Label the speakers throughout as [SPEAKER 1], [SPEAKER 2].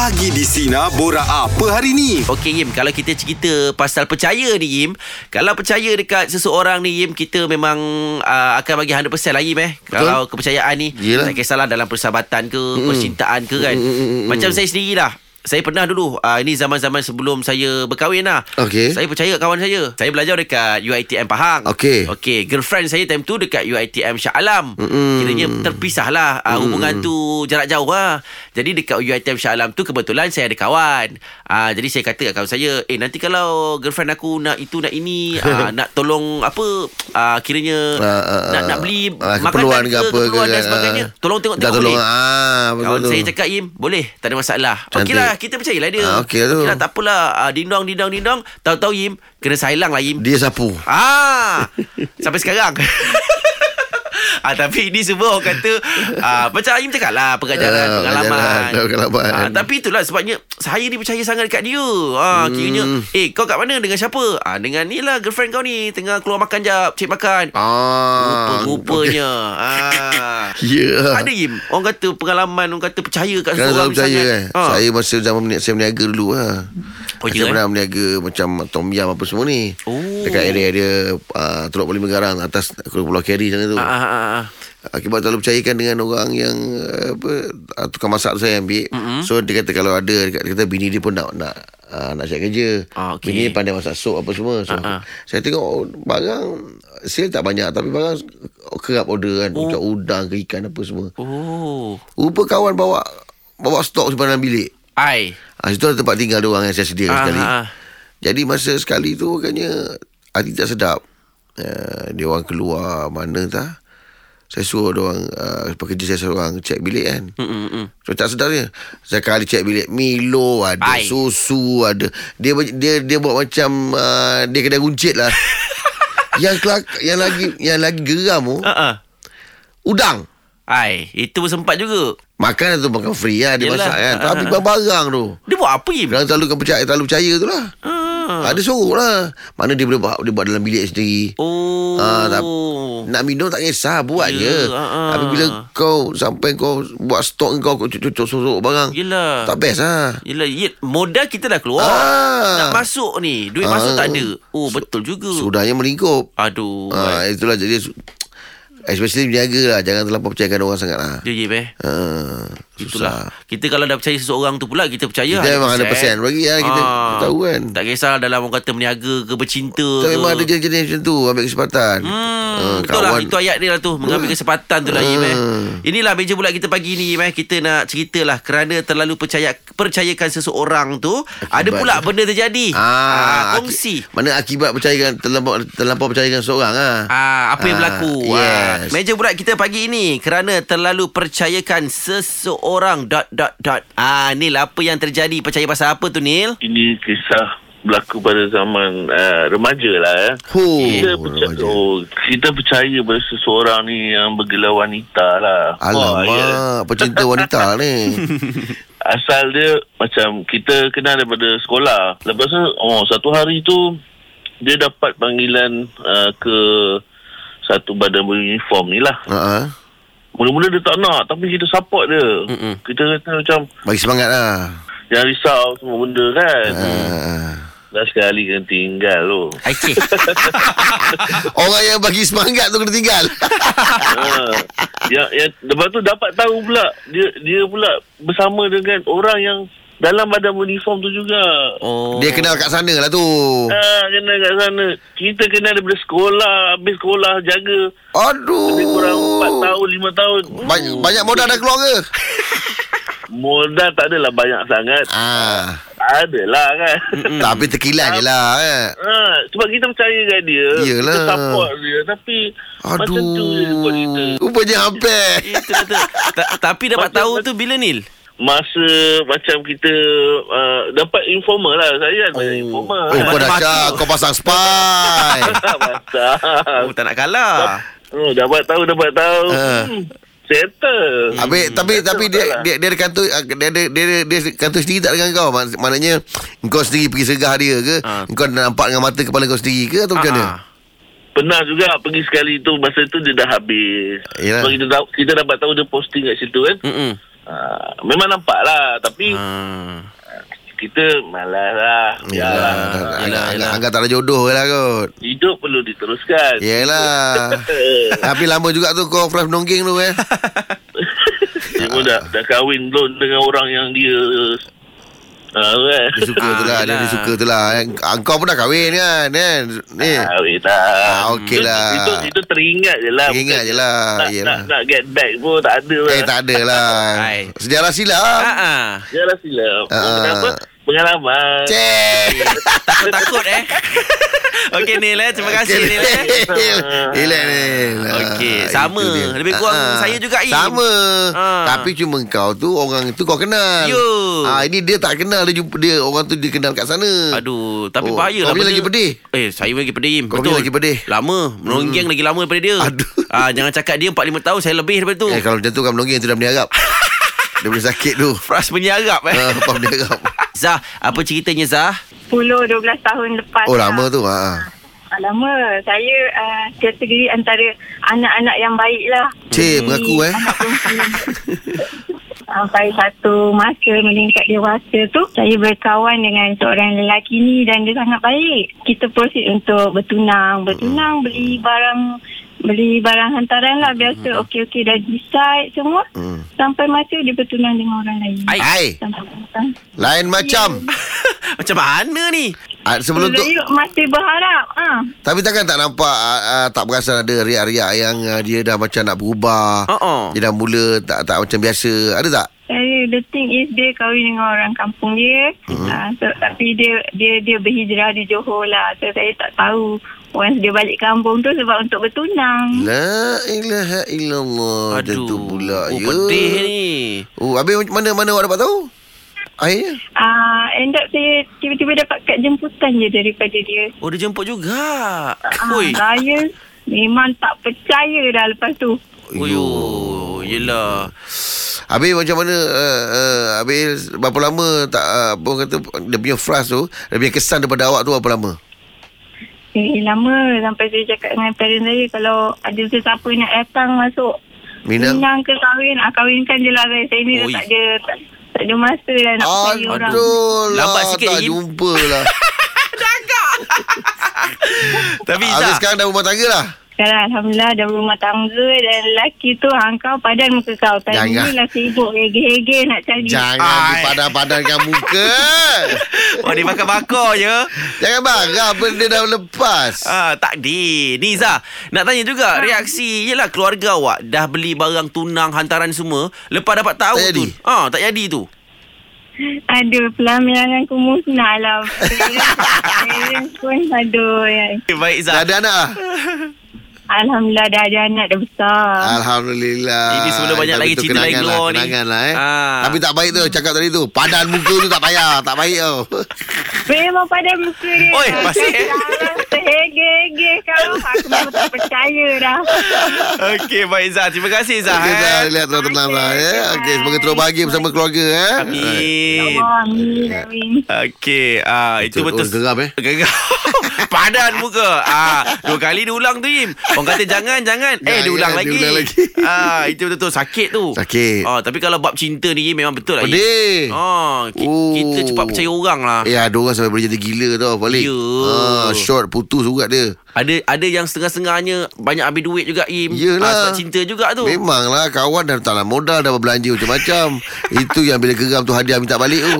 [SPEAKER 1] Pagi di Sina Bora apa hari ni?
[SPEAKER 2] Okey Yim, kalau kita cerita pasal percaya ni Yim, kalau percaya dekat seseorang ni Yim, kita memang uh, akan bagi 100% lah Yim eh. Betul. Kalau kepercayaan ni,
[SPEAKER 3] Yelah.
[SPEAKER 2] tak kisahlah dalam persahabatan ke, mm percintaan ke kan. Macam saya sendiri lah. Saya pernah dulu uh, Ini zaman-zaman sebelum saya berkahwin lah.
[SPEAKER 3] Okey.
[SPEAKER 2] Saya percaya kawan saya. Saya belajar dekat UITM Pahang.
[SPEAKER 3] Okey.
[SPEAKER 2] Okey Girlfriend saya time tu Dekat UITM Shah Alam.
[SPEAKER 3] Mm-mm.
[SPEAKER 2] Kiranya terpisah lah uh, Hubungan tu jarak jauh lah. Jadi dekat UITM Shah Alam tu Kebetulan saya ada kawan. Uh, Jadi saya kata kat kawan saya Eh nanti kalau girlfriend aku Nak itu nak ini uh, Nak tolong Apa uh, Kiranya
[SPEAKER 3] Ah, ah,
[SPEAKER 2] nak, nak beli
[SPEAKER 3] Ah,
[SPEAKER 2] Makanan
[SPEAKER 3] keperluan
[SPEAKER 2] ke,
[SPEAKER 3] ke apa ke
[SPEAKER 2] dan
[SPEAKER 3] kan,
[SPEAKER 2] sebagainya
[SPEAKER 3] ah.
[SPEAKER 2] Tolong tengok-tengok
[SPEAKER 3] tolong.
[SPEAKER 2] boleh.
[SPEAKER 3] Ah
[SPEAKER 2] Kawan saya cakap Im Boleh Tak ada masalah.
[SPEAKER 3] Cantik.
[SPEAKER 2] Okey lah kita percayalah dia
[SPEAKER 3] Ah, okey tu.
[SPEAKER 2] lah tak apalah uh, Dindong dindong dindong Tahu-tahu Im Kena silang lah Im
[SPEAKER 3] Dia sapu.
[SPEAKER 2] Ah, sampai sekarang. ah, tapi ini semua orang kata ah, macam Aim cakap lah pengajaran,
[SPEAKER 3] Ah,
[SPEAKER 2] pengalaman.
[SPEAKER 3] pengalaman.
[SPEAKER 2] Ah, tapi itulah sebabnya saya ni percaya sangat dekat dia. Ah,
[SPEAKER 3] Hmm.
[SPEAKER 2] kiranya eh kau kat mana dengan siapa? Ah, dengan ni lah girlfriend kau ni tengah keluar makan jap, cek makan.
[SPEAKER 3] Ah.
[SPEAKER 2] Rupa-rupanya. ah.
[SPEAKER 3] Ya.
[SPEAKER 2] Ada Im Orang kata pengalaman Orang kata percaya kat
[SPEAKER 3] Kan selalu percaya kan
[SPEAKER 2] Ah.
[SPEAKER 3] Saya masa zaman saya berniaga dulu lah
[SPEAKER 2] Oh,
[SPEAKER 3] Saya
[SPEAKER 2] ya, eh?
[SPEAKER 3] pernah berniaga Macam Tom Yam apa semua ni
[SPEAKER 2] Oh.
[SPEAKER 3] Dekat area-area uh, Teluk Megarang Atas Pulau Keri sana tu
[SPEAKER 2] Ah, ah, ah, ah.
[SPEAKER 3] Akibat terlalu percayakan dengan orang yang uh, apa uh, tukang masak saya ambil. Mm-hmm. So dia kata kalau ada dia kata bini dia pun nak nak uh, nak cari kerja.
[SPEAKER 2] Ah, okey.
[SPEAKER 3] Bini pandai masak sup apa semua. So
[SPEAKER 2] Ah, ah.
[SPEAKER 3] saya tengok oh, barang sale tak banyak tapi barang kerap order kan. Oh. Macam udang ke ikan apa semua.
[SPEAKER 2] Oh.
[SPEAKER 3] Rupa kawan bawa bawa stok simpan dalam bilik.
[SPEAKER 2] Ai.
[SPEAKER 3] Ha, situ ada tempat tinggal dia orang yang saya sediakan
[SPEAKER 2] Ah,
[SPEAKER 3] sekali.
[SPEAKER 2] ah, ah.
[SPEAKER 3] Jadi masa sekali tu katanya hati tak sedap. Uh, dia orang keluar mana tak. Saya suruh dia orang uh, pekerja saya seorang cek bilik kan.
[SPEAKER 2] Mm, mm.
[SPEAKER 3] So tak sedar dia. Saya kali cek bilik Milo ada,
[SPEAKER 2] Ai.
[SPEAKER 3] susu ada. Dia dia dia buat macam uh, dia kedai runcit lah. yang kelak, yang lagi yang lagi geram tu
[SPEAKER 2] ah.
[SPEAKER 3] udang.
[SPEAKER 2] Ai, itu pun sempat juga.
[SPEAKER 3] Makan tu makan free lah dia
[SPEAKER 2] Yelah.
[SPEAKER 3] masak kan.
[SPEAKER 2] Ah,
[SPEAKER 3] Tapi
[SPEAKER 2] ah, ah.
[SPEAKER 3] barang tu.
[SPEAKER 2] Dia buat apa Im?
[SPEAKER 3] Terlalu percaya terlalu percaya tu lah.
[SPEAKER 2] Ah.
[SPEAKER 3] Ada suruh lah. Mana dia boleh buat dia buat dalam bilik sendiri.
[SPEAKER 2] Oh.
[SPEAKER 3] Ah, tak- Nak minum tak kisah Buat
[SPEAKER 2] Ya,
[SPEAKER 3] je
[SPEAKER 2] ah.
[SPEAKER 3] Tapi bila kau Sampai kau Buat stok kau Kau cucuk sorok barang
[SPEAKER 2] Yelah.
[SPEAKER 3] Tak best lah
[SPEAKER 2] Yelah, ye, modal kita dah keluar.
[SPEAKER 3] Ah.
[SPEAKER 2] Nak masuk ni. Duit
[SPEAKER 3] Ah.
[SPEAKER 2] masuk tak ada. Oh, betul juga.
[SPEAKER 3] Sudahnya melingkup
[SPEAKER 2] Aduh.
[SPEAKER 3] ah, Itulah jadi Especially berniaga lah Jangan terlampau percayakan orang sangat lah
[SPEAKER 2] Dia je, eh.
[SPEAKER 3] ah,
[SPEAKER 2] Itulah.
[SPEAKER 3] Susah
[SPEAKER 2] Kita kalau dah percaya seseorang tu pula, kita percaya
[SPEAKER 3] Kita memang 100% bagi lah kita, kita tahu kan
[SPEAKER 2] Tak kisah dalam orang kata berniaga ke bercinta
[SPEAKER 3] Kita
[SPEAKER 2] ke.
[SPEAKER 3] memang ada jenis-jenis macam tu Ambil kesempatan
[SPEAKER 2] Hmm,
[SPEAKER 3] Ah,
[SPEAKER 2] betul lah Itu ayat dia lah tu Mengambil kesempatan tu lah Im eh. Inilah meja bulat kita pagi ni Im eh. Kita nak ceritalah Kerana terlalu percaya Percayakan seseorang tu Ada pula benda terjadi ah,
[SPEAKER 3] aki-
[SPEAKER 2] Kongsi
[SPEAKER 3] Mana akibat percayakan Terlampau, terlampau percayakan seorang ah.
[SPEAKER 2] Ah, apa yang
[SPEAKER 3] Ah,
[SPEAKER 2] berlaku?
[SPEAKER 3] yes.
[SPEAKER 2] Ah, meja bulat kita pagi ini kerana terlalu percayakan seseorang dot dot dot. Ah, Nil apa yang terjadi? Percaya pasal apa tu Nil?
[SPEAKER 4] Ini kisah berlaku pada zaman uh, remaja lah ya.
[SPEAKER 3] Huh,
[SPEAKER 4] kita, percaya,
[SPEAKER 3] remaja.
[SPEAKER 4] oh, kita percaya pada seseorang ni yang bergelar wanita lah.
[SPEAKER 3] Alamak
[SPEAKER 4] Wah, ya.
[SPEAKER 3] Pecinta wanita ni
[SPEAKER 4] Asal dia macam kita kenal daripada sekolah. Lepas tu, oh satu hari tu dia dapat panggilan uh, ke satu badan beruniform ni lah.
[SPEAKER 3] uh-huh.
[SPEAKER 4] Mula-mula dia tak nak tapi kita support dia.
[SPEAKER 2] Mm-mm.
[SPEAKER 4] Kita kata macam
[SPEAKER 3] Bagi semangat lah
[SPEAKER 4] jangan risau semua benda kan.
[SPEAKER 3] uh.
[SPEAKER 4] Dah sekali kan tinggal tu.
[SPEAKER 2] Okey.
[SPEAKER 3] Orang yang bagi semangat tu kena tinggal
[SPEAKER 4] ha. Yang, yang lepas tu dapat tahu pula dia dia pula bersama dengan orang yang dalam badan uniform tu juga.
[SPEAKER 2] Oh.
[SPEAKER 3] Dia kenal kat sana lah tu
[SPEAKER 4] Ha, kenal kat sana. Kita kenal daripada sekolah, habis sekolah jaga. Lebih kurang 4
[SPEAKER 3] Aduh
[SPEAKER 4] tahun, 5 tahun.
[SPEAKER 3] banyak, banyak modal dah keluar ke?
[SPEAKER 4] Modal tak adalah banyak sangat.
[SPEAKER 3] Ah,
[SPEAKER 4] Adalah kan.
[SPEAKER 3] Tapi terkilan je lah eh.
[SPEAKER 4] Ha, sebab kita percaya kat dia.
[SPEAKER 3] Yelah.
[SPEAKER 4] Kita support dia. Tapi macam tu je dia buat kita.
[SPEAKER 3] Rupanya hampir
[SPEAKER 2] Itu tapi dapat
[SPEAKER 4] Macam-
[SPEAKER 2] tahu tu bila Nil?
[SPEAKER 4] Masa macam kita uh, dapat informer lah. Saya kan banyak informer.
[SPEAKER 3] Oh kau dah Kau pasang spy.
[SPEAKER 2] Oh, tak nak kalah.
[SPEAKER 4] Oh, dapat tahu, dapat tahu.
[SPEAKER 3] Ah.
[SPEAKER 4] Hmm. Settle.
[SPEAKER 3] Habis tapi
[SPEAKER 4] Betul,
[SPEAKER 3] tapi
[SPEAKER 4] betul
[SPEAKER 3] dia
[SPEAKER 4] lah.
[SPEAKER 3] dia dia ada kantor dia ada dia dia, dia kantor sendiri tak dengan kau Mak- maknanya kau sendiri pergi segah dia ke
[SPEAKER 2] Ah.
[SPEAKER 3] kau nampak dengan mata kepala kau sendiri ke atau macam mana
[SPEAKER 2] Ah, ah.
[SPEAKER 4] Pernah juga pergi sekali tu Masa tu dia dah habis. Sebab kita, kita dapat tahu dia posting kat situ kan
[SPEAKER 2] Mm-mm.
[SPEAKER 4] Uh, memang nampak lah tapi
[SPEAKER 2] Ha.
[SPEAKER 4] kita malas lah
[SPEAKER 3] Yalah,
[SPEAKER 4] Yalah.
[SPEAKER 3] anggap, tak ada jodoh lah kot.
[SPEAKER 4] hidup perlu diteruskan
[SPEAKER 3] Yelah. Tapi lama juga tu kau fresh nongging tu eh.
[SPEAKER 4] dia pun dah, dah kahwin belum dengan orang yang dia uh, kan
[SPEAKER 3] Dia suka tu lah. Dia, dia suka tu lah. Kau pun dah kahwin kan? kan? Ni.
[SPEAKER 4] Kahwin tak
[SPEAKER 3] Ah, okey
[SPEAKER 4] Itu-
[SPEAKER 3] lah.
[SPEAKER 4] itu, itu teringat je lah
[SPEAKER 3] Teringat
[SPEAKER 4] Bukan
[SPEAKER 3] je lah.
[SPEAKER 4] nak, nak, nak get back pun tak ada lah
[SPEAKER 3] Eh tak ada lah. Sejarah silam.
[SPEAKER 2] Ha ah.
[SPEAKER 4] Yalah silap
[SPEAKER 3] Ah.
[SPEAKER 4] Kenapa? Pengalaman
[SPEAKER 3] Cek.
[SPEAKER 2] Takut-takut eh. Okey Nil eh. Terima kasih Nil eh.
[SPEAKER 3] Relax ni.
[SPEAKER 2] Okey, sama. Lebih kurang saya juga, Im.
[SPEAKER 3] Sama.
[SPEAKER 2] Ah.
[SPEAKER 3] Tapi cuma kau tu orang tu kau kenal.
[SPEAKER 2] Yo.
[SPEAKER 3] Ah ini dia tak kenal dia jumpa dia orang tu dia kenal kat sana.
[SPEAKER 2] Aduh, tapi
[SPEAKER 3] Oh,
[SPEAKER 2] bahaya
[SPEAKER 3] kau
[SPEAKER 2] lah benda.
[SPEAKER 3] lagi pedih?
[SPEAKER 2] Eh, saya lagi pedih. Im.
[SPEAKER 3] Kau
[SPEAKER 2] Betul.
[SPEAKER 3] punya lagi pedih?
[SPEAKER 2] Lama. Menonggeng lagi lama daripada dia.
[SPEAKER 3] Aduh.
[SPEAKER 2] Ah, jangan cakap dia 4-5 tahun, saya lebih daripada tu.
[SPEAKER 3] Eh kalau macam tu kan melonggeng tu dah meniarap. dia boleh sakit tu.
[SPEAKER 2] Fras menyarap eh.
[SPEAKER 3] Ah, apa meniarap.
[SPEAKER 2] Zah, apa ceritanya Zah?
[SPEAKER 5] 10-12 tahun lepas
[SPEAKER 3] Oh
[SPEAKER 5] lah.
[SPEAKER 3] lama tu. Ha.
[SPEAKER 5] Lama Saya uh, kategori antara Anak-anak yang baik lah
[SPEAKER 3] Cik,
[SPEAKER 5] Jadi,
[SPEAKER 3] mengaku, eh.
[SPEAKER 5] Sampai satu masa meningkat dewasa tu Saya berkawan dengan seorang lelaki ni Dan dia sangat baik Kita proceed untuk bertunang Bertunang beli barang Beli barang hantaran lah Biasa okey-okey dah decide semua
[SPEAKER 3] Hmm.
[SPEAKER 5] Sampai masa dia bertunang dengan orang lain
[SPEAKER 2] Ai.
[SPEAKER 5] Sampai
[SPEAKER 3] Lain macam.
[SPEAKER 2] Macam mana ni?
[SPEAKER 3] Ah, sebelum tu
[SPEAKER 5] Saya masih berharap ah.
[SPEAKER 3] Tapi takkan tak nampak uh, uh, Tak perasan ada riak-riak Yang uh, dia dah macam nak berubah
[SPEAKER 2] Uh-uh.
[SPEAKER 3] Dia dah mula tak tak macam biasa Ada tak?
[SPEAKER 5] Saya the thing is dia kahwin dengan orang kampung dia. Mm-hmm. Uh, so, tapi dia dia dia berhijrah di Johor lah. So saya tak tahu once dia balik kampung tu sebab untuk bertunang.
[SPEAKER 3] La ilaha illallah Macam tu pula
[SPEAKER 2] oh,
[SPEAKER 3] ya.
[SPEAKER 2] pedih ni.
[SPEAKER 3] Oh, habis macam mana mana awak dapat tahu? Akhirnya?
[SPEAKER 5] Uh, end up saya tiba-tiba dapat kad jemputan je daripada dia.
[SPEAKER 2] Oh, dia jemput juga.
[SPEAKER 5] Uh,
[SPEAKER 2] Oi.
[SPEAKER 5] saya memang tak percaya dah lepas tu.
[SPEAKER 2] Oyo, yelah.
[SPEAKER 3] Habis macam mana uh, uh, Habis berapa lama tak uh, apa kata dia punya frust tu dia punya kesan daripada awak tu berapa lama?
[SPEAKER 5] Eh, lama sampai saya cakap dengan parents saya kalau ada sesiapa nak datang masuk
[SPEAKER 3] Minang?
[SPEAKER 5] Minang ke kahwin, ah, kahwinkan je lah saya. Saya ni dah tak ada, tak, tak ada masa dah nak percaya orang.
[SPEAKER 3] Aduh lah
[SPEAKER 2] Lambat sikit,
[SPEAKER 3] Tak
[SPEAKER 2] Im.
[SPEAKER 3] jumpa lah
[SPEAKER 2] Tapi
[SPEAKER 3] Habis
[SPEAKER 2] Zah,
[SPEAKER 3] sekarang dah rumah tangga lah
[SPEAKER 5] Sekarang Alhamdulillah dah berumah tangga dan lelaki tu ha, kau padan muka kau. Tadi
[SPEAKER 3] Jangan.
[SPEAKER 5] ni lah sibuk hege-hege nak cari.
[SPEAKER 3] Jangan dipadan-padankan muka
[SPEAKER 2] oh, dia makan bakar je.
[SPEAKER 3] Jangan marah benda dah lepas
[SPEAKER 2] Ah, takdir. Ni Zah, nak tanya juga reaksi yelah keluarga awak dah beli barang tunang hantaran semua, lepas dapat tahu
[SPEAKER 3] Tak
[SPEAKER 2] tu.
[SPEAKER 3] jadi?
[SPEAKER 2] Ah, tak jadi tu.
[SPEAKER 5] Aduh, pelaminan aku musnah lah. Parents- pun aduh. Ya.
[SPEAKER 2] Baik
[SPEAKER 3] Dah
[SPEAKER 2] Zah.
[SPEAKER 3] ada anak
[SPEAKER 5] Alhamdulillah dah ada anak dah besar.
[SPEAKER 3] Alhamdulillah
[SPEAKER 2] Ini sebelum banyak
[SPEAKER 3] Tapi
[SPEAKER 2] lagi
[SPEAKER 3] tu
[SPEAKER 2] cerita lain
[SPEAKER 3] kenangan
[SPEAKER 2] keluar
[SPEAKER 3] lah,
[SPEAKER 2] ni.
[SPEAKER 3] Kenangan lah eh
[SPEAKER 2] Ah.
[SPEAKER 3] Tapi tak baik tu Cakap tadi tu Padan muka tu tak payah Tak baik tau
[SPEAKER 5] Memang padan muka dia.
[SPEAKER 2] Oi, masih, eh?
[SPEAKER 5] Sekarang Sehege-hege kau. Aku memang tak percaya dah.
[SPEAKER 2] Okey, baik Zah. Terima kasih Zah.
[SPEAKER 3] Okey
[SPEAKER 2] eh.
[SPEAKER 3] dah Lihat tenang-tenang lah ya. Okey semoga terus bahagia Bersama keluarga eh
[SPEAKER 2] Amin.
[SPEAKER 5] Oh, amin, amin.
[SPEAKER 2] Okey, ah itu
[SPEAKER 3] Oh,
[SPEAKER 2] betul.
[SPEAKER 3] geram, eh?
[SPEAKER 2] Geram. Padan muka. Ah, dua kali dia ulang tu Im. Orang kata jangan jangan. Eh dia
[SPEAKER 3] Jangan,
[SPEAKER 2] ulang
[SPEAKER 3] dia
[SPEAKER 2] lagi.
[SPEAKER 3] ulang lagi.
[SPEAKER 2] Ah, itu betul sakit tu.
[SPEAKER 3] Sakit.
[SPEAKER 2] Ah, tapi kalau bab cinta ni Im, memang betul lah. Im.
[SPEAKER 3] Pedih
[SPEAKER 2] Ah, ki-
[SPEAKER 3] Oh.
[SPEAKER 2] kita cepat percaya orang lah.
[SPEAKER 3] Eh ada orang sampai boleh jadi gila tau Balik
[SPEAKER 2] Ya.
[SPEAKER 3] ah, Short putus juga dia
[SPEAKER 2] Ada ada yang setengah-setengahnya banyak habis duit juga Im.
[SPEAKER 3] Yelah.
[SPEAKER 2] Ah, sebab cinta juga tu.
[SPEAKER 3] Memanglah kawan dah tak nak modal Dah berbelanja macam-macam Itu yang bila geram tu hadiah minta balik tu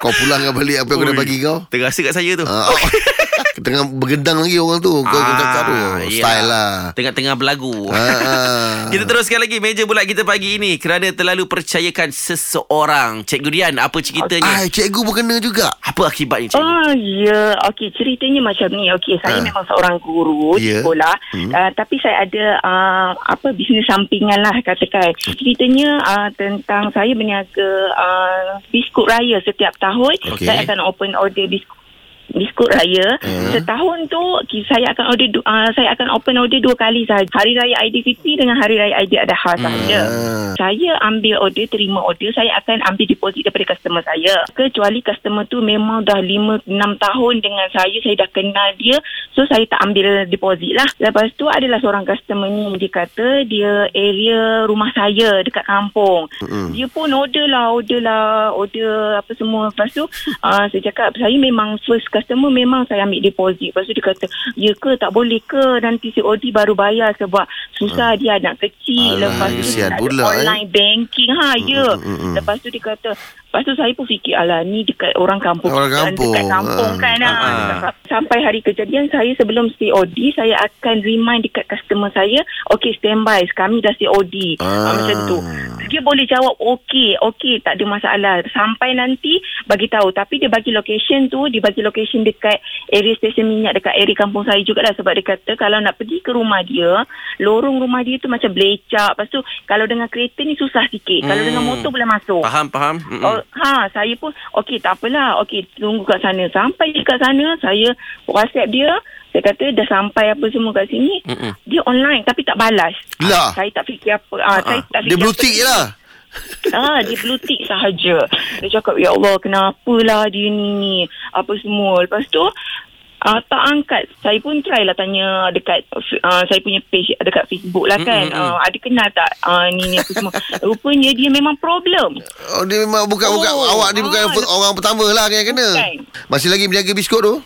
[SPEAKER 3] Kau pulangkan balik apa yang aku dah bagi kau
[SPEAKER 2] Terasa kat saya tu.
[SPEAKER 3] ah, Tengah bergendang lagi orang tu Kau ah, cakap tu. Style lah
[SPEAKER 2] Tengah-tengah berlagu.
[SPEAKER 3] ah, ah.
[SPEAKER 2] Kita teruskan lagi meja bulat kita pagi ini kerana terlalu percayakan seseorang. Cikgu Dian, apa ceritanya?
[SPEAKER 3] Ai, cikgu pun kena juga
[SPEAKER 2] Apa akibatnya cikgu?
[SPEAKER 6] Oh ya, okey ceritanya macam ni. Okey, saya
[SPEAKER 3] Ah.
[SPEAKER 6] memang seorang guru
[SPEAKER 3] Ya.
[SPEAKER 6] di sekolah.
[SPEAKER 3] Hmm.
[SPEAKER 6] Uh, tapi saya ada uh, apa bisnes sampingan lah katakan. Ceritanya uh, tentang saya berniaga uh, biskut raya setiap tahun.
[SPEAKER 3] Okey.
[SPEAKER 6] Saya akan open order biskut biskut raya. Setahun tu saya akan order du- uh, saya akan open order dua kali sahaja. Hari raya Aidilfitri dengan hari raya Aidiladha sahaja.
[SPEAKER 3] Ah.
[SPEAKER 6] Saya ambil order, terima order, saya akan ambil deposit daripada customer saya. Kecuali customer tu memang dah 5 6 tahun dengan saya, saya dah kenal dia. So saya tak ambil deposit lah. Lepas tu adalah seorang customer ni dia kata dia area rumah saya dekat kampung. Mm-hmm. Dia pun order lah, order lah, order apa semua. Lepas tu uh, saya cakap saya memang first customer memang saya ambil deposit. Lepas tu dia kata, ya ke tak boleh ke nanti COD baru bayar sebab susah dia anak kecil.
[SPEAKER 3] Alah,
[SPEAKER 6] Lepas tu dia ada
[SPEAKER 3] pula, eh.
[SPEAKER 6] online banking ha ya. Lepas tu dia kata Lepas tu saya pun fikir Alah ni dekat orang kampung
[SPEAKER 3] Orang
[SPEAKER 6] kan,
[SPEAKER 3] kampung,
[SPEAKER 6] Dekat kampung
[SPEAKER 3] ah.
[SPEAKER 6] kan. Dia cakap, Sampai hari kejadian Saya sebelum COD Saya akan remind dekat customer saya Okay standby Kami dah COD
[SPEAKER 3] ah.
[SPEAKER 6] Macam tu Dia boleh jawab Okay Okay tak ada masalah Sampai nanti Bagi tahu Tapi dia bagi location tu Dia bagi location dekat Area stesen minyak Dekat area kampung saya jugalah Sebab dia kata Kalau nak pergi ke rumah dia Lorong rumah dia tu Macam belecak Lepas tu Kalau dengan kereta ni Susah sikit Kalau
[SPEAKER 2] Hmm.
[SPEAKER 6] dengan motor boleh masuk
[SPEAKER 2] Faham, faham. Mm-mm.
[SPEAKER 6] Oh, ha, saya pun okey tak apalah. Okey, tunggu kat sana. Sampai dekat sana, saya WhatsApp dia. Saya kata dah sampai apa semua kat sini.
[SPEAKER 2] Mm-mm.
[SPEAKER 6] Dia online tapi tak balas.
[SPEAKER 3] Lah.
[SPEAKER 6] Saya tak fikir apa. Ah, saya tak
[SPEAKER 3] Dia
[SPEAKER 6] fikir
[SPEAKER 3] blue
[SPEAKER 6] apa.
[SPEAKER 3] tick je lah.
[SPEAKER 6] Ah, dia blue tick sahaja. Dia cakap, ya Allah, kenapalah dia ni ni. Apa semua. Lepas tu, Uh, tak angkat Saya pun try lah tanya Dekat uh, Saya punya page Dekat Facebook lah kan
[SPEAKER 2] Mm, mm, mm.
[SPEAKER 6] uh, Ada kenal tak uh, Ni ni apa semua Rupanya dia memang problem
[SPEAKER 3] Oh, dia memang bukan bukan
[SPEAKER 6] Oh,
[SPEAKER 3] awak ni bukan
[SPEAKER 6] ah,
[SPEAKER 3] orang pertama lah yang kena.
[SPEAKER 6] Bukan.
[SPEAKER 3] Masih lagi berniaga biskut tu?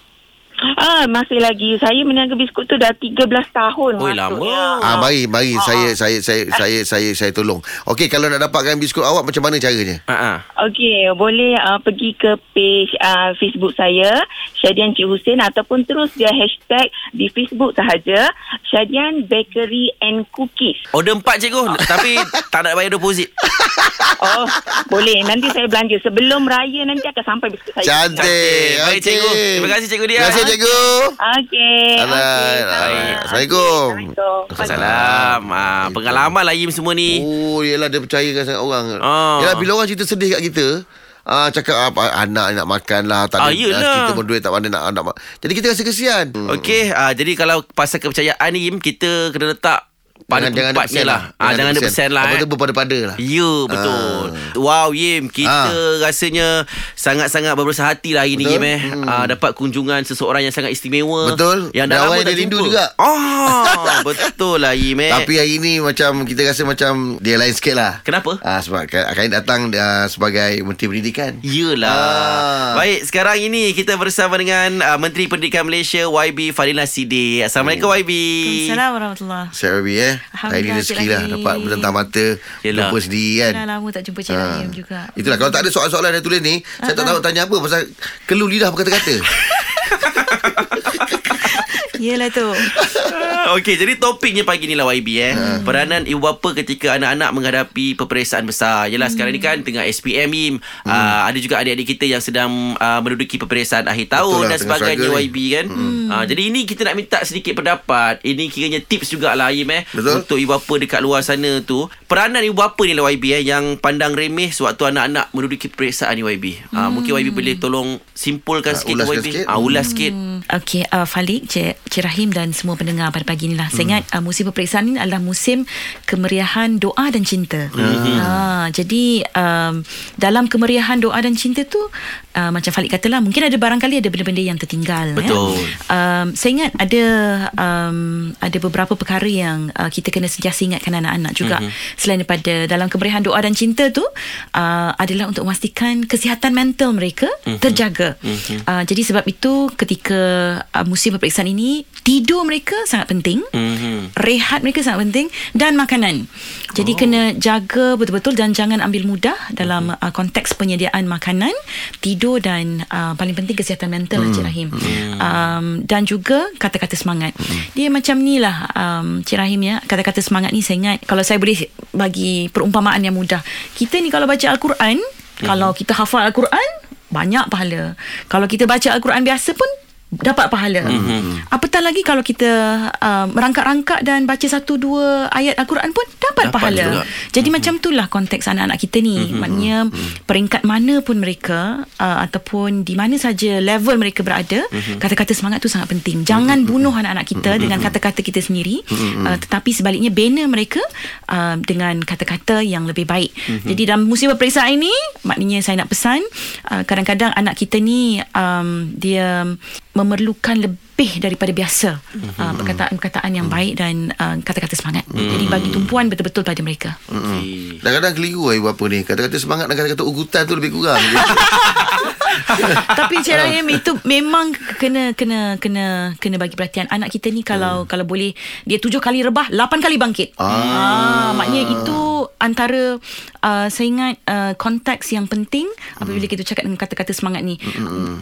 [SPEAKER 6] Ah, masih lagi. Saya meniaga biskut tu dah 13 tahun.
[SPEAKER 2] Oi,
[SPEAKER 6] maksudnya.
[SPEAKER 2] lama.
[SPEAKER 3] Ah, mari mari
[SPEAKER 6] Ah,
[SPEAKER 3] saya
[SPEAKER 6] ah.
[SPEAKER 3] saya saya saya saya saya tolong. Okey, kalau nak dapatkan biskut awak macam mana caranya?
[SPEAKER 2] Ah, ah.
[SPEAKER 6] Okey, boleh uh, pergi ke page uh, Facebook saya, Syadian Cik Hussein ataupun terus dia hashtag di Facebook sahaja, Syadian Bakery and Cookies.
[SPEAKER 2] Order empat cikgu Tapi tak nak bayar deposit
[SPEAKER 6] Oh, boleh. Nanti saya belanja. Sebelum raya nanti akan sampai biskut saya.
[SPEAKER 3] Cantik.
[SPEAKER 2] Baik,
[SPEAKER 3] Okey.
[SPEAKER 2] cikgu. Terima kasih, cikgu Dia.
[SPEAKER 3] Terima kasih cikgu.
[SPEAKER 6] Okey.
[SPEAKER 3] Assalamualaikum.
[SPEAKER 6] Assalamualaikum.
[SPEAKER 2] Salam ah, Pengalaman lah Yim semua ni
[SPEAKER 3] Oh, yelah dia percayakan sangat orang.
[SPEAKER 2] Ah.
[SPEAKER 3] Yelah bila orang cerita sedih kat kita, Ah cakap apa anak nak makan lah tak
[SPEAKER 2] Ah,
[SPEAKER 3] ada kita pun duit tak mana nak nak ma- jadi kita rasa kesian hmm.
[SPEAKER 2] Okey, uh, jadi kalau pasal kepercayaan ni Yim, kita kena letak pada
[SPEAKER 3] jangan
[SPEAKER 2] tempatnya
[SPEAKER 3] persen
[SPEAKER 2] lah. Ah, jangan ada persen lah.
[SPEAKER 3] apa
[SPEAKER 2] eh.
[SPEAKER 3] tu berpada-pada lah
[SPEAKER 2] Ya betul
[SPEAKER 3] Ah.
[SPEAKER 2] Wow Yim Kita rasanya Sangat-sangat berbesar hati lah hari ni
[SPEAKER 3] Betul.
[SPEAKER 2] Yim eh
[SPEAKER 3] Hmm.
[SPEAKER 2] ah, Dapat kunjungan seseorang yang sangat istimewa
[SPEAKER 3] Betul.
[SPEAKER 2] Yang dah lama tak
[SPEAKER 3] dia rindu
[SPEAKER 2] jumpa.
[SPEAKER 3] juga.
[SPEAKER 2] Ah, Betul lah Yim eh
[SPEAKER 3] Tapi hari ni macam kita rasa macam dia lain sikit lah.
[SPEAKER 2] Kenapa?
[SPEAKER 3] Ah sebab akan datang uh, sebagai Menteri Pendidikan.
[SPEAKER 2] Yelah
[SPEAKER 3] Ah.
[SPEAKER 2] Baik sekarang ini Kita bersama dengan uh, Menteri Pendidikan Malaysia YB Fadila Sidi Assalamualaikum YB
[SPEAKER 7] Assalamualaikum warahmatullahi
[SPEAKER 3] eh. Hari ni
[SPEAKER 7] Alhamdulillah,
[SPEAKER 3] rezeki lah dapat bertentang mata
[SPEAKER 2] Yelah.
[SPEAKER 3] jumpa sendiri kan.
[SPEAKER 7] Dah lama tak jumpa Cik
[SPEAKER 3] Ah.
[SPEAKER 7] Rahim juga.
[SPEAKER 3] Itulah kalau tak ada soalan-soalan yang tulis ni, saya tak tahu tanya apa pasal keluh lidah berkata-kata.
[SPEAKER 7] Yelah tu.
[SPEAKER 2] Okey, jadi topiknya pagi ni lah YB eh.
[SPEAKER 3] Ha.
[SPEAKER 2] Peranan ibu bapa ketika anak-anak menghadapi peperiksaan besar. Yalah
[SPEAKER 7] Hmm.
[SPEAKER 2] sekarang ni kan tengah SPM Im. Ah, ada juga adik-adik kita yang sedang ah, menduduki peperiksaan akhir tahun
[SPEAKER 3] Betul lah,
[SPEAKER 2] dan sebagainya
[SPEAKER 3] struggle ni.
[SPEAKER 2] YB kan. Ah, jadi ini kita nak minta sedikit pendapat. Ini kiranya tips jugalah Im eh.
[SPEAKER 3] Betul.
[SPEAKER 2] Untuk ibu bapa dekat luar sana tu. Peranan ibu bapa ni lah YB eh yang pandang remeh sewaktu anak-anak menduduki peperiksaan ni YB. Ah, mungkin YB boleh tolong simpulkan
[SPEAKER 3] Ah,
[SPEAKER 2] sikit
[SPEAKER 3] ulaskan
[SPEAKER 2] YB.
[SPEAKER 3] sikit.
[SPEAKER 2] Ah, ulas sikit.
[SPEAKER 7] Hmm, Okey, uh, Falik, Cik, Cik Rahim dan semua pendengar pada pagi ni lah. Saya ingat uh, musim peperiksaan ini adalah musim kemeriahan doa dan cinta. Ha, jadi um, dalam kemeriahan doa dan cinta tu uh, macam Falik katalah mungkin ada barangkali ada benda-benda yang tertinggal.
[SPEAKER 2] Betul.
[SPEAKER 7] Ya? Um, saya ingat ada um, ada beberapa perkara yang uh, kita kena sentiasa ingatkan anak-anak juga. Selain daripada dalam kemeriahan doa dan cinta tu uh, adalah untuk memastikan kesihatan mental mereka terjaga. Uh, jadi sebab itu ketika uh, musim peperiksaan ini tidur mereka sangat penting.
[SPEAKER 2] Mhm.
[SPEAKER 7] Rehat mereka sangat penting dan makanan. Jadi oh. kena jaga betul-betul dan jangan ambil mudah dalam uh, konteks penyediaan makanan, tidur dan uh, paling penting kesihatan mental lah Cik Rahim. Um, dan juga kata-kata semangat. Dia macam ni lah um, Cik Rahim ya. Kata-kata semangat ni saya ingat kalau saya boleh bagi perumpamaan yang mudah. Kita ni kalau baca Al-Quran, kalau kita hafal Al-Quran, banyak pahala. Kalau kita baca Al-Quran biasa pun dapat pahala. Mm-hmm. Apatah lagi kalau kita uh, merangkak-rangkak dan baca satu dua ayat Al-Quran pun dapat,
[SPEAKER 2] Dapat
[SPEAKER 7] pahala.
[SPEAKER 2] juga.
[SPEAKER 7] Jadi macam itulah konteks anak-anak kita ni. Maknanya peringkat mana pun mereka uh, ataupun di mana saja level mereka berada, kata-kata semangat tu sangat penting. Jangan bunuh anak-anak kita dengan kata-kata kita sendiri, uh, tetapi sebaliknya bina mereka uh, dengan kata-kata yang lebih baik. Jadi dalam musim peperiksaan ini, maknanya saya nak pesan uh, kadang-kadang anak kita ni um, dia memerlukan lebih daripada biasa uh, perkataan-perkataan yang baik dan uh, kata-kata semangat. Jadi bagi tumpuan betul-betul pada mereka.
[SPEAKER 2] Okey.
[SPEAKER 3] Kadang-kadang keliru ibu bapa ni. Kata-kata semangat dan kata-kata ugutan tu lebih kurang.
[SPEAKER 7] Tapi Cik Rahim itu memang kena kena kena kena bagi perhatian anak kita ni kalau kalau boleh dia tujuh kali rebah, lapan kali bangkit. Ah, maknanya itu antara uh, saya ingat uh, konteks yang penting apabila kita cakap dengan kata-kata semangat ni.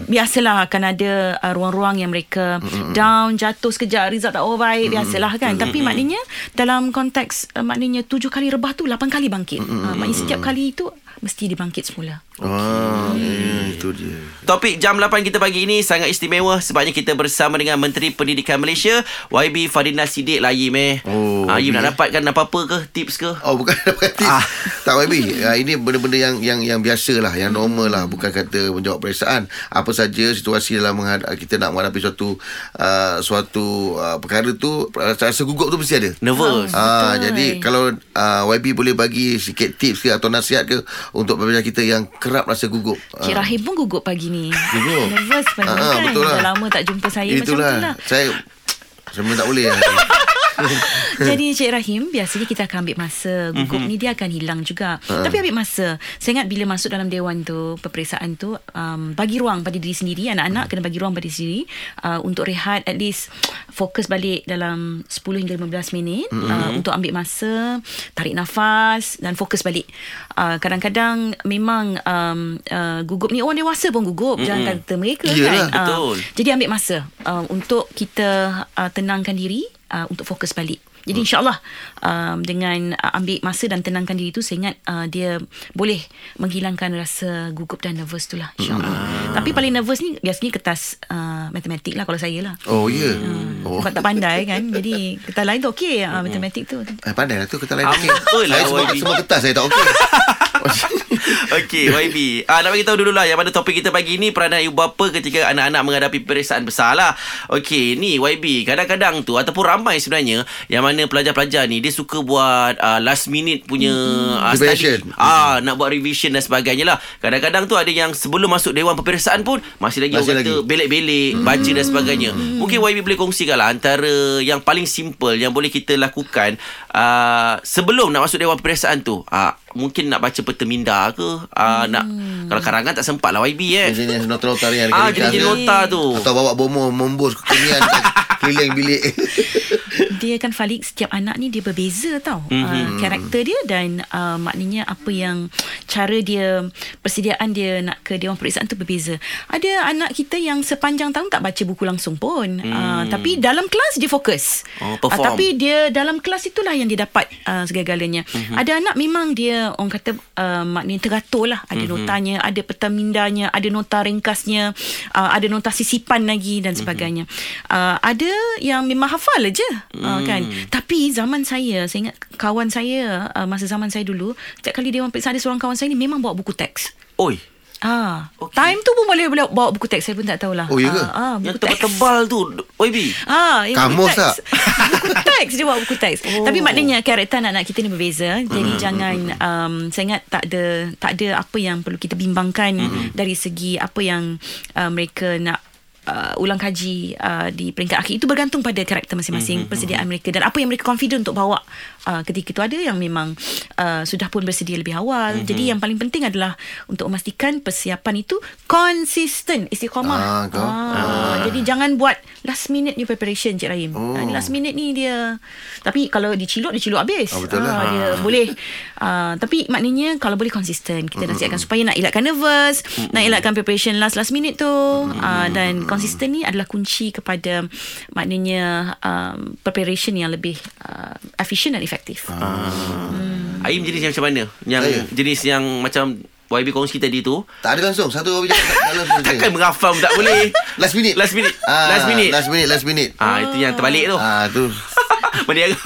[SPEAKER 7] Biasalah akan ada uh, ruang-ruang yang mereka down, jatuh sekejap, result tak oh baik, biasalah kan. Tapi maknanya dalam konteks uh, maknanya tujuh kali rebah tu lapan kali bangkit. Uh, maknanya setiap kali itu mesti dibangkit semula.
[SPEAKER 3] ah, ya, itu dia.
[SPEAKER 2] Topik jam 8 kita pagi ini sangat istimewa sebabnya kita bersama dengan Menteri Pendidikan Malaysia YB Fadina Sidik lah Yim eh.
[SPEAKER 3] Oh,
[SPEAKER 2] ah, Yim
[SPEAKER 3] okey.
[SPEAKER 2] nak dapatkan apa-apa ke tips ke?
[SPEAKER 3] Oh bukan dapat tips.
[SPEAKER 2] Ah.
[SPEAKER 3] Ah. Tak YB. Ah, ini benda-benda yang yang yang biasa lah, yang normal lah, bukan kata menjawab periksaan. Apa saja situasi dalam menghad- kita nak menghadapi suatu uh, suatu uh, perkara tu rasa, rasa gugup tu mesti ada.
[SPEAKER 2] Nervous.
[SPEAKER 3] Ah,
[SPEAKER 7] Betul.
[SPEAKER 3] jadi kalau uh, YB boleh bagi sikit tips ke atau nasihat ke untuk pelajar kita yang kerap rasa gugup.
[SPEAKER 7] Cik
[SPEAKER 3] Ah.
[SPEAKER 7] Rahim pun gugup pagi ni.
[SPEAKER 3] Gugup.
[SPEAKER 7] Nervous pun
[SPEAKER 3] Ah,
[SPEAKER 7] kan.
[SPEAKER 3] betul lah.
[SPEAKER 7] Dah lama tak jumpa saya
[SPEAKER 3] Itulah.
[SPEAKER 7] macam tu lah.
[SPEAKER 3] Saya saya tak boleh lah.
[SPEAKER 7] Jadi Cik Rahim Biasanya kita akan ambil masa Gugup
[SPEAKER 3] Mhm.
[SPEAKER 7] ni dia akan hilang juga
[SPEAKER 3] Ha.
[SPEAKER 7] Tapi ambil masa Saya ingat bila masuk dalam dewan tu Peperiksaan tu um, Bagi ruang pada diri sendiri Anak-anak kena bagi ruang pada diri sendiri uh, Untuk rehat At least Fokus balik dalam 10 hingga 15 minit
[SPEAKER 3] Mhm.
[SPEAKER 7] uh, Untuk ambil masa Tarik nafas Dan fokus balik uh, Kadang-kadang Memang um, uh, Gugup ni Orang dewasa pun gugup Jangan kata mereka
[SPEAKER 3] Iyalah,
[SPEAKER 7] kan Uh,
[SPEAKER 2] betul.
[SPEAKER 7] jadi ambil masa uh, untuk kita uh, tenangkan diri uh, untuk fokus balik. Jadi
[SPEAKER 3] Hmm.
[SPEAKER 7] insyaAllah um, dengan uh, ambil masa dan tenangkan diri tu saya ingat uh, dia boleh menghilangkan rasa gugup dan nervous tu lah insyaAllah.
[SPEAKER 3] Hmm.
[SPEAKER 7] Tapi paling nervous ni biasanya kertas uh, matematik lah kalau saya lah.
[SPEAKER 3] Oh ya. Yeah. Oh.
[SPEAKER 7] Sebab tak pandai kan. Jadi kertas lain tu okey uh, matematik tu.
[SPEAKER 3] Eh, pandai lah tu kata lain
[SPEAKER 2] Ah,
[SPEAKER 3] okey.
[SPEAKER 2] lah,
[SPEAKER 3] Saya semua, semua kertas saya tak okey.
[SPEAKER 2] Okey YB ah, Nak bagi tahu dulu lah Yang mana topik kita pagi ni Peranan ibu bapa Ketika anak-anak menghadapi Peperiksaan besar lah Okey ni YB Kadang-kadang tu Ataupun ramai sebenarnya Yang mana pelajar-pelajar ni Dia suka buat uh, Last minute punya uh,
[SPEAKER 3] Revision.
[SPEAKER 2] study. ah, Nak buat revision dan sebagainya lah Kadang-kadang tu Ada yang sebelum masuk Dewan Peperiksaan pun Masih lagi
[SPEAKER 3] Masih
[SPEAKER 2] orang kata
[SPEAKER 3] lagi.
[SPEAKER 2] Belik-belik Baca dan sebagainya Mungkin YB boleh kongsikan lah Antara Yang paling simple Yang boleh kita lakukan uh, Sebelum nak masuk Dewan Peperiksaan tu uh, Mungkin nak baca peta minda ke uh, Nak Kalau karangan tak sempat lah YB eh
[SPEAKER 3] Jenis nota-nota ringan
[SPEAKER 2] Ah,
[SPEAKER 3] ringkas
[SPEAKER 2] jenis nota tu.
[SPEAKER 3] Atau bawa bomo Membus kekinian Keliling bilik
[SPEAKER 7] dia kan Falik setiap anak ni dia berbeza tau
[SPEAKER 2] Mhm.
[SPEAKER 7] mm-hmm. uh, karakter dia dan uh, maknanya apa yang cara dia persediaan dia nak ke dewan peperiksaan tu berbeza ada anak kita yang sepanjang tahun tak baca buku langsung pun mm. uh, tapi dalam kelas dia fokus
[SPEAKER 2] Oh,
[SPEAKER 7] uh,
[SPEAKER 2] perform.
[SPEAKER 7] tapi dia dalam kelas itulah yang dia dapat uh, segala-galanya mm-hmm. ada anak memang dia orang kata uh, maknanya teratur lah. Ada mm-hmm. notanya ada peta mindanya ada nota ringkasnya uh, ada nota sisipan lagi dan sebagainya. Mm-hmm. uh, ada yang memang hafal aja uh, kan. Tapi zaman saya saya ingat kawan saya uh, masa zaman saya dulu setiap kali dewan periksa ada seorang kawan saya ni memang bawa buku teks.
[SPEAKER 2] Oi
[SPEAKER 7] Ah, okay. time tu pun boleh boleh bawa buku teks saya pun tak tahulah.
[SPEAKER 3] Oh, ya ke?
[SPEAKER 7] Ah, ah,
[SPEAKER 2] Yang
[SPEAKER 7] buku teks.
[SPEAKER 2] tebal-tebal tu YB
[SPEAKER 7] Ah,
[SPEAKER 3] Kamus
[SPEAKER 7] teks.
[SPEAKER 3] tak?
[SPEAKER 7] buku teks dia bawa buku teks. Oh. Tapi maknanya karakter anak-anak kita ni berbeza. Jadi jangan um, saya ingat tak ada tak ada apa yang perlu kita bimbangkan dari segi apa yang uh, mereka nak Uh, ulang kaji uh, di peringkat akhir itu bergantung pada karakter masing-masing persediaan mereka dan apa yang mereka confident untuk bawa uh, ketika itu ada yang memang uh, sudah pun bersedia lebih awal jadi yang paling penting adalah untuk memastikan persiapan itu konsisten istiqamah
[SPEAKER 3] Ah, kau.
[SPEAKER 7] Ah, Jadi jangan buat last minute ni preparation Cik Rahim.
[SPEAKER 3] Oh.
[SPEAKER 7] Oh. last minute ni dia tapi kalau diciluk dia ciluk habis.
[SPEAKER 3] Ah, betul lah.
[SPEAKER 7] dia boleh ah, tapi maknanya kalau boleh konsisten kita nasihatkan supaya nak elakkan nervous, nak elakkan preparation last last minute tu ah, dan konsisten ni adalah kunci kepada maknanya um, preparation yang lebih uh, efficient dan efektif.
[SPEAKER 2] Aim jenis yang macam mana Yang
[SPEAKER 3] Saya?
[SPEAKER 2] jenis yang macam YB kongsi tadi tu.
[SPEAKER 3] Tak ada langsung. Satu orang dalam
[SPEAKER 2] Takkan menghafal pun tak boleh.
[SPEAKER 3] Last minute.
[SPEAKER 2] Last minute.
[SPEAKER 3] Ah,
[SPEAKER 2] Last minute.
[SPEAKER 3] Last minute Last minute.
[SPEAKER 2] Ah Itu yang terbalik tu.
[SPEAKER 3] Ah tu.
[SPEAKER 2] Meniarap.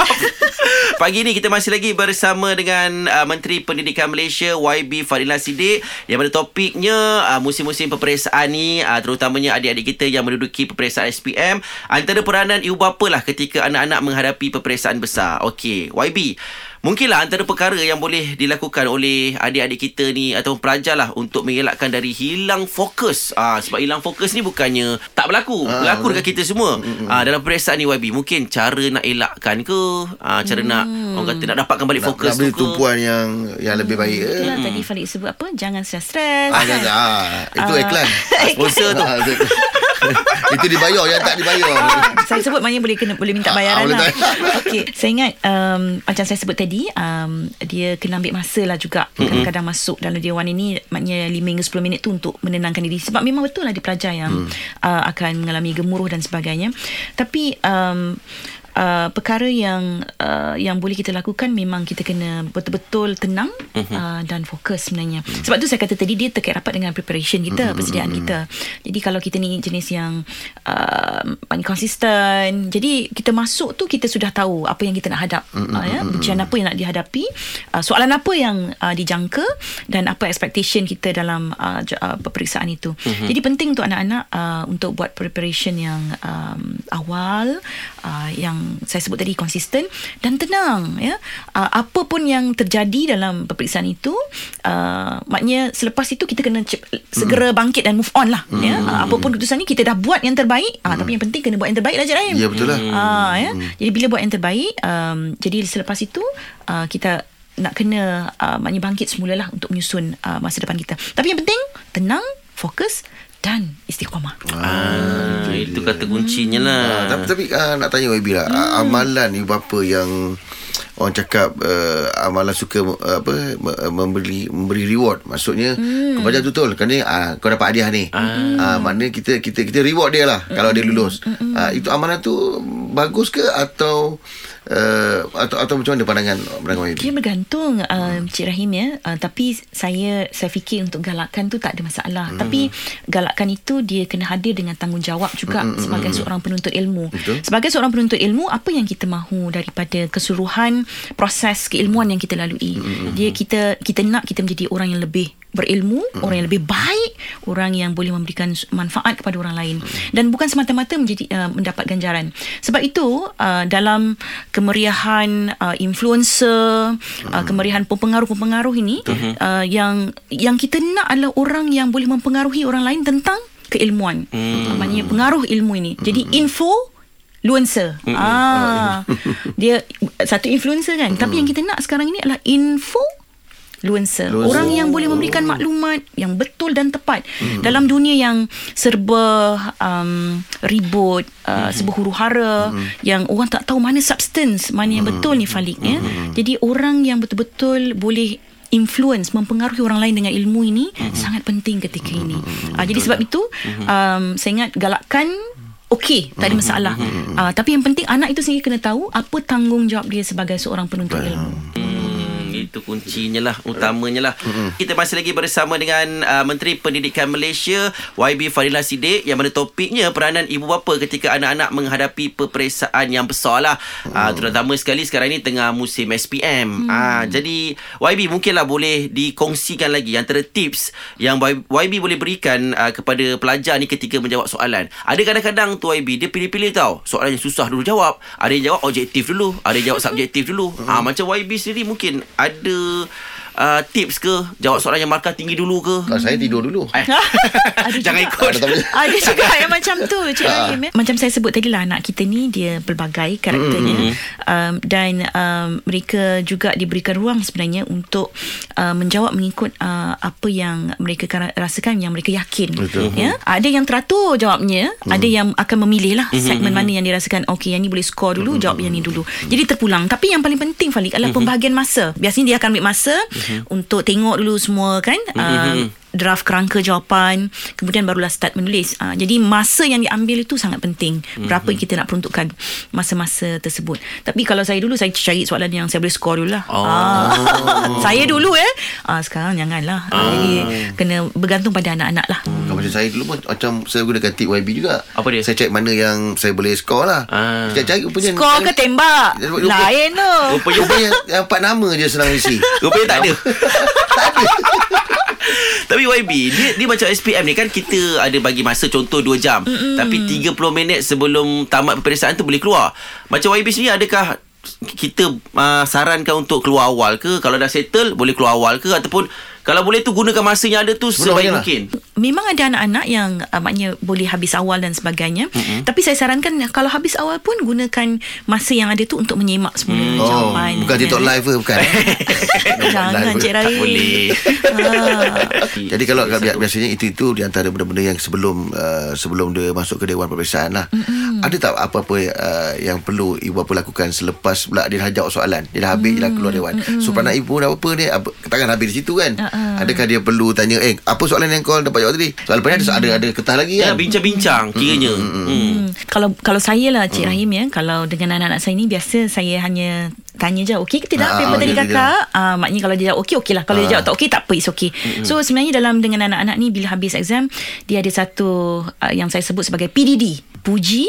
[SPEAKER 2] Pagi ni kita masih lagi bersama dengan uh, Menteri Pendidikan Malaysia YB Fadila Sidik. Yang mana topiknya uh, musim-musim peperiksaan ni uh, Terutamanya adik-adik kita yang menduduki peperiksaan SPM Antara peranan ibu bapa lah ketika anak-anak menghadapi peperiksaan besar. Okey, YB Mungkinlah antara perkara yang boleh dilakukan oleh adik-adik kita ni ataupun pelajar lah untuk mengelakkan dari hilang fokus. Ah sebab hilang fokus ni bukannya tak berlaku,
[SPEAKER 3] Ah,
[SPEAKER 2] berlaku dekat kita semua. Ah dalam peperiksaan ni YB mungkin cara nak elakkan ke, ah cara nak orang kata nak dapatkan balik
[SPEAKER 3] Nak,
[SPEAKER 2] fokus
[SPEAKER 3] nak
[SPEAKER 2] tu ke.
[SPEAKER 3] tumpuan yang yang lebih baik. Eh?
[SPEAKER 7] Itulah tadi Falik sebut apa Jangan stres-stres
[SPEAKER 3] Ah, jangan, ah, itu
[SPEAKER 7] Ah.
[SPEAKER 3] iklan.
[SPEAKER 2] Sponsor tu.
[SPEAKER 3] Ah, itu- dibayar yang tak dibayar.
[SPEAKER 7] saya sebut maknanya boleh kena boleh minta
[SPEAKER 3] Ah,
[SPEAKER 7] bayaran
[SPEAKER 3] boleh
[SPEAKER 7] lah. Okey, saya ingat um, macam saya sebut tadi, um, dia kena ambil masa lah juga. Kadang-kadang masuk dalam one ini maknanya 5 hingga 10 minit tu untuk menenangkan diri. Sebab memang betul lah dia pelajar yang uh, akan mengalami gemuruh dan sebagainya. Tapi um, Uh, perkara yang uh, yang boleh kita lakukan memang kita kena betul-betul tenang uh, dan fokus sebenarnya. Sebab tu saya kata tadi dia terkait rapat dengan preparation kita, persediaan kita. Jadi kalau kita ni jenis yang uh, konsisten, jadi kita masuk tu kita sudah tahu apa yang kita nak hadap, uh, ya, apa yang nak dihadapi, uh, soalan apa yang uh, dijangka dan apa expectation kita dalam uh, uh, peperiksaan itu. Jadi penting untuk anak-anak uh, untuk buat preparation yang um, awal uh, yang saya sebut tadi konsisten dan tenang ya. Uh, apa pun yang terjadi dalam peperiksaan itu uh, maknanya selepas itu kita kena cep- segera bangkit dan move on lah ya. Uh, apa pun keputusan ni kita dah buat yang terbaik uh, tapi yang penting kena buat yang terbaik lah Cik Rahim.
[SPEAKER 3] Ya betul lah.
[SPEAKER 7] Ah ya. Jadi bila buat yang terbaik um, jadi selepas itu uh, kita nak kena uh, maknanya bangkit semula lah untuk menyusun uh, masa depan kita. Tapi yang penting tenang, fokus dan istiqamah.
[SPEAKER 2] Ah, itu kata kuncinya lah.
[SPEAKER 3] Ah, tapi tapi ah, nak tanya YB lah. Hmm. Amalan ibu bapa yang orang cakap uh, amalan suka uh, apa me- memberi memberi reward. Maksudnya hmm. kau belajar betul kan ni ah, kau dapat hadiah ni. Ah. maknanya kita kita kita reward dia lah hmm. kalau dia lulus. Hmm. Ah, itu amalan tu bagus ke atau uh, atau atau macam mana pandangan pandangan?
[SPEAKER 7] Dia bergantung uh, Cik Rahim ya uh, Tapi saya Saya fikir untuk galakkan tu Tak ada masalah
[SPEAKER 3] Hmm.
[SPEAKER 7] Tapi Galakkan itu Dia kena hadir dengan tanggungjawab juga Sebagai seorang penuntut ilmu
[SPEAKER 3] Hmm, Betul.
[SPEAKER 7] Sebagai seorang penuntut ilmu Apa yang kita mahu Daripada keseluruhan Proses keilmuan yang kita lalui
[SPEAKER 3] Hmm,
[SPEAKER 7] Dia kita Kita nak kita menjadi orang yang lebih berilmu, orang yang lebih baik, orang yang boleh memberikan manfaat kepada orang lain dan bukan semata-mata menjadi uh, mendapat ganjaran. Sebab itu uh, dalam kemeriahan uh, influencer, uh, kemeriahan pempengaruh-pempengaruh ini uh, yang yang kita nak adalah orang yang boleh mempengaruhi orang lain tentang keilmuan. Hmm. Maknanya pengaruh ilmu ini. Jadi info influencer. Ah. dia satu influencer kan. Tapi yang kita nak sekarang ini adalah info influencer.
[SPEAKER 3] Influencer.
[SPEAKER 7] Orang yang boleh memberikan maklumat yang betul dan tepat hmm. dalam dunia yang serba um, ribut, uh, serba huru-hara hmm. yang orang tak tahu mana substance, mana yang betul ni Falik ya. Jadi orang yang betul-betul boleh influence mempengaruhi orang lain dengan ilmu ini mm-hmm. sangat penting ketika ini. Mm-hmm. Uh, jadi sebab itu um, saya ingat galakkan okey tak ada masalah. Uh, tapi yang penting anak itu sendiri kena tahu apa tanggungjawab dia sebagai seorang penuntut ilmu.
[SPEAKER 2] Hmm, itu kuncinya lah utamanya lah mm-hmm. kita masih lagi bersama dengan uh, Menteri Pendidikan Malaysia YB Fadila Sidik yang mana topiknya peranan ibu bapa ketika anak-anak menghadapi peperiksaan yang besar lah mm. uh, terutama sekali sekarang ni tengah musim SPM mm. uh, jadi YB mungkinlah boleh dikongsikan lagi antara tips yang YB boleh berikan uh, kepada pelajar ni ketika menjawab soalan ada kadang-kadang tu YB dia pilih-pilih tau soalan yang susah dulu jawab ada yang jawab objektif dulu ada yang jawab subjektif dulu mm. uh, macam YB sendiri mungkin ada uh, tips ke? Jawab soalan yang markah tinggi dulu ke?
[SPEAKER 3] Kalau saya tidur dulu.
[SPEAKER 2] Eh,
[SPEAKER 7] Ada
[SPEAKER 2] Jangan
[SPEAKER 7] juga.
[SPEAKER 2] ikut.
[SPEAKER 3] Ada
[SPEAKER 7] juga yang macam tu Cik Rahim ya. Macam saya sebut tadi lah Anak kita ni Dia pelbagai karakternya. Um, Dan um, Mereka juga diberikan ruang sebenarnya Untuk uh, Menjawab mengikut uh, Apa yang Mereka rasakan Yang mereka yakin.
[SPEAKER 3] Betul.
[SPEAKER 7] ya? Ada yang teratur jawabnya Ada yang akan memilih lah Segmen mana yang dirasakan Okay yang ni boleh score dulu Jawab yang ni dulu. Jadi terpulang. Tapi yang paling penting Falik Adalah pembahagian masa. Biasanya dia akan ambil masa Untuk tengok dulu semua kan? Uh, draft kerangka jawapan kemudian barulah start menulis. Uh, jadi masa yang diambil itu sangat penting. Berapa yang kita nak peruntukkan masa-masa tersebut. Tapi kalau saya dulu saya cari soalan yang saya boleh score dulu lah
[SPEAKER 2] Oh.
[SPEAKER 7] Ah, saya dulu eh. Uh, sekarang janganlah. Uh, jadi kena bergantung pada anak-anak lah
[SPEAKER 3] macam saya dulu pun Macam saya gunakan tip YB juga
[SPEAKER 2] Apa dia?
[SPEAKER 3] Saya check mana yang Saya boleh score lah
[SPEAKER 2] Ah.
[SPEAKER 3] Saya cari rupanya
[SPEAKER 7] Skor ke tembak?
[SPEAKER 3] Rupa-
[SPEAKER 7] Lain tu.
[SPEAKER 3] Rupanya, rupanya yang empat nama je senang isi
[SPEAKER 2] Rupanya tak ada Tapi YB dia dia macam SPM ni kan kita ada bagi masa contoh 2 jam Mm-mm. tapi 30 minit sebelum tamat peperiksaan tu boleh keluar. Macam YB sendiri adakah kita uh, sarankan untuk keluar awal ke kalau dah settle boleh keluar awal ke ataupun kalau boleh tu gunakan masa yang ada tu sebaik
[SPEAKER 3] Sebenarnya lah.
[SPEAKER 2] mungkin.
[SPEAKER 7] Memang ada anak-anak yang uh, maknanya boleh habis awal dan sebagainya. Mm-hmm. Tapi saya sarankan kalau habis awal pun gunakan masa yang ada tu untuk menyemak semula
[SPEAKER 3] Oh
[SPEAKER 7] jawapan.
[SPEAKER 3] Bukan TikTok live ke Bukan
[SPEAKER 7] Jangan. Cik.
[SPEAKER 2] Tak boleh.
[SPEAKER 7] Ha.
[SPEAKER 3] Jadi kalau bi- biasanya itu itu di antara benda-benda yang sebelum uh, sebelum dia masuk ke dewan peperiksaan lah. Mm-hmm. Ada tak apa-apa uh, yang perlu ibu bapa lakukan selepas pula dia dah jawab soalan. Dia dah habis mm-hmm. dia dah keluar dewan. Mm-hmm. So peranan ibu dah apa ni? Apa, takkan habis di situ kan?
[SPEAKER 7] Uh-uh.
[SPEAKER 3] Adakah dia perlu tanya eh apa soalan yang kau dapat jawab tadi? Soalan ni ada ada ada ketah lagi
[SPEAKER 2] Ya,
[SPEAKER 3] kan?
[SPEAKER 2] bincang-bincang kiranya. Hmm.
[SPEAKER 7] Hmm. Kalau kalau saya lah Cik Rahim ya, kalau dengan anak-anak saya ni biasa saya hanya tanya je okey ke tidak
[SPEAKER 3] Ah,
[SPEAKER 7] paper
[SPEAKER 3] ah,
[SPEAKER 7] tadi
[SPEAKER 3] dia-
[SPEAKER 7] kakak ah maknanya kalau dia jawab okey okey lah kalau dia
[SPEAKER 3] Ah.
[SPEAKER 7] jawab tak okey tak apa it's okey so sebenarnya dalam dengan anak-anak ni bila habis exam dia ada satu uh, yang saya sebut sebagai PDD puji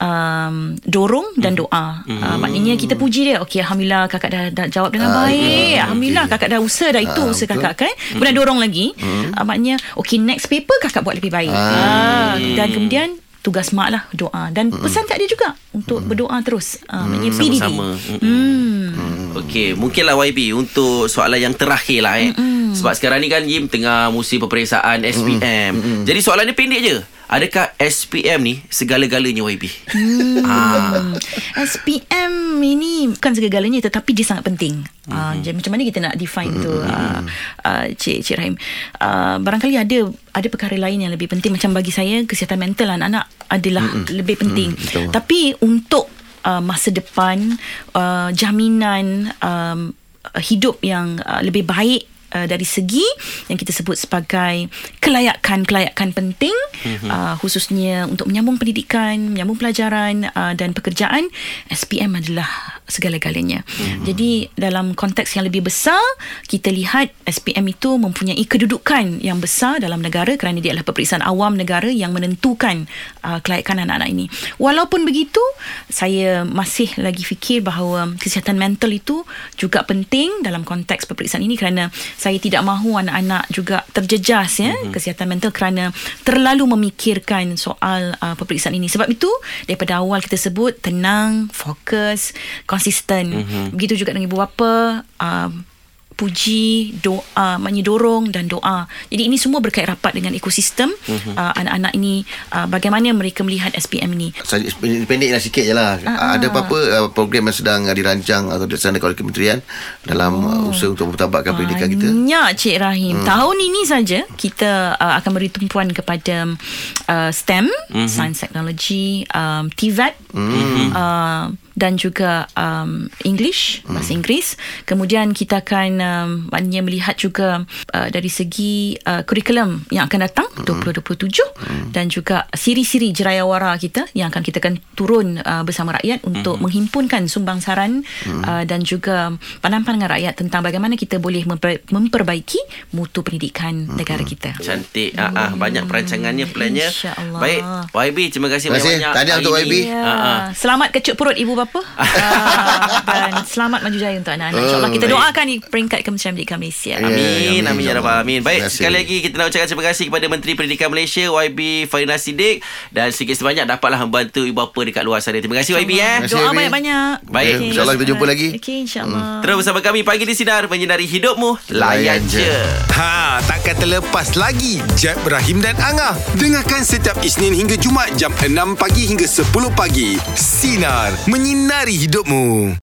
[SPEAKER 7] um, dorong dan doa uh, maknanya kita puji dia okey alhamdulillah kakak dah, dah jawab dengan
[SPEAKER 3] Ah,
[SPEAKER 7] baik
[SPEAKER 3] ya,
[SPEAKER 7] alhamdulillah
[SPEAKER 3] okey.
[SPEAKER 7] kakak dah usaha dah itu
[SPEAKER 3] Ah,
[SPEAKER 7] usaha
[SPEAKER 3] betul.
[SPEAKER 7] kakak kan kemudian dorong lagi uh, maknanya okey next paper kakak buat lebih baik
[SPEAKER 3] Ah.
[SPEAKER 7] Ah, dan kemudian tugas mak lah doa dan pesan kat dia juga untuk berdoa terus uh, PDD
[SPEAKER 2] Sama-sama.
[SPEAKER 7] hmm.
[SPEAKER 2] Okey, mungkinlah YB untuk soalan yang terakhir lah eh. Mm-mm. Sebab sekarang ni kan Yim tengah musim peperiksaan SPM. Mm-mm. Jadi soalan dia pendek je. Adakah SPM ni segala-galanya YB?
[SPEAKER 7] Hmm.
[SPEAKER 2] Ah.
[SPEAKER 7] SPM ini bukan segala-galanya tetapi dia sangat penting. Mm-hmm. Uh, jadi macam mana kita nak define tu uh, uh, Cik Cik Rahim. Uh, barangkali ada ada perkara lain yang lebih penting macam bagi saya kesihatan mental anak-anak adalah mm-hmm. lebih penting.
[SPEAKER 3] Mm, betul.
[SPEAKER 7] Tapi untuk uh, masa depan uh, jaminan um, hidup yang uh, lebih baik Uh, dari segi yang kita sebut sebagai kelayakan-kelayakan penting mm-hmm. uh, khususnya untuk menyambung pendidikan, menyambung pelajaran uh, dan pekerjaan SPM adalah segala-galanya. Mm-hmm. Jadi dalam konteks yang lebih besar kita lihat SPM itu mempunyai kedudukan yang besar dalam negara kerana dia adalah peperiksaan awam negara yang menentukan uh, kelayakan anak-anak ini. Walaupun begitu saya masih lagi fikir bahawa kesihatan mental itu juga penting dalam konteks peperiksaan ini kerana saya tidak mahu anak-anak juga terjejas ya mm-hmm. kesihatan mental kerana terlalu memikirkan soal uh, peperiksaan ini sebab itu daripada awal kita sebut tenang fokus konsisten mm-hmm. begitu juga dengan ibu bapa uh, puji doa maknanya dorong dan doa jadi ini semua berkait rapat dengan ekosistem mm-hmm. uh, anak-anak ini uh, bagaimana mereka melihat SPM ini
[SPEAKER 3] Saja pendek lah sikit je lah.
[SPEAKER 7] Ah,
[SPEAKER 3] Ada apa-apa uh, program yang sedang uh, dirancang atau dilaksanakan oleh kementerian dalam uh, usaha untuk mempertabatkan pendidikan kita?
[SPEAKER 7] Banyak Cik Rahim. Hmm. Tahun ini saja kita uh, akan beri tumpuan kepada uh, STEM, mm-hmm. Science Technology, um, TVET mm-hmm. uh, dan juga um, English, bahasa Inggeris. Kemudian kita akan um, maknanya melihat juga uh, dari segi uh, kurikulum yang akan datang 2027 dan juga siri-siri jerayawara kita yang akan kita akan turun uh, bersama rakyat untuk menghimpunkan sumbangsaran uh, dan juga pandangan-pandangan rakyat tentang bagaimana kita boleh memper- memperbaiki mutu pendidikan negara kita.
[SPEAKER 2] Cantik. Ah, ah, banyak perancangannya, plannya. Baik, YB terima kasih
[SPEAKER 3] Terima kasih.
[SPEAKER 2] banyak-banyak.
[SPEAKER 3] Tahniah untuk. YB.
[SPEAKER 7] Ya.
[SPEAKER 2] Ah, ah.
[SPEAKER 7] Selamat kecut perut ibu bapa. Uh, dan selamat maju jaya untuk anak-anak. InsyaAllah kita
[SPEAKER 2] baik.
[SPEAKER 7] doakan di peringkat Kementerian Pendidikan Malaysia.
[SPEAKER 3] Ya.
[SPEAKER 2] Amin, amin ya rabbal alamin. Baik, sekali lagi kita nak ucapkan terima kasih kepada Menteri Pendidikan Malaysia YB Faina Siddiq dan sedikit sebanyak dapatlah membantu ibu bapa dekat luar sana. Terima kasih YB eh.
[SPEAKER 7] Doa banyak-banyak.
[SPEAKER 2] Baik.
[SPEAKER 7] Okey.
[SPEAKER 3] InsyaAllah kita jumpa lagi.
[SPEAKER 7] Okey, insyaAllah.
[SPEAKER 2] Terus bersama kami pagi di sinar menyinari hidupmu. Layan je.
[SPEAKER 1] Ha, takkan terlepas lagi Jeb, Ibrahim dan Angah. Dengarkan setiap Isnin hingga Jumaat jam 6 pagi hingga 10 pagi. Sinar, menyinari hidupmu.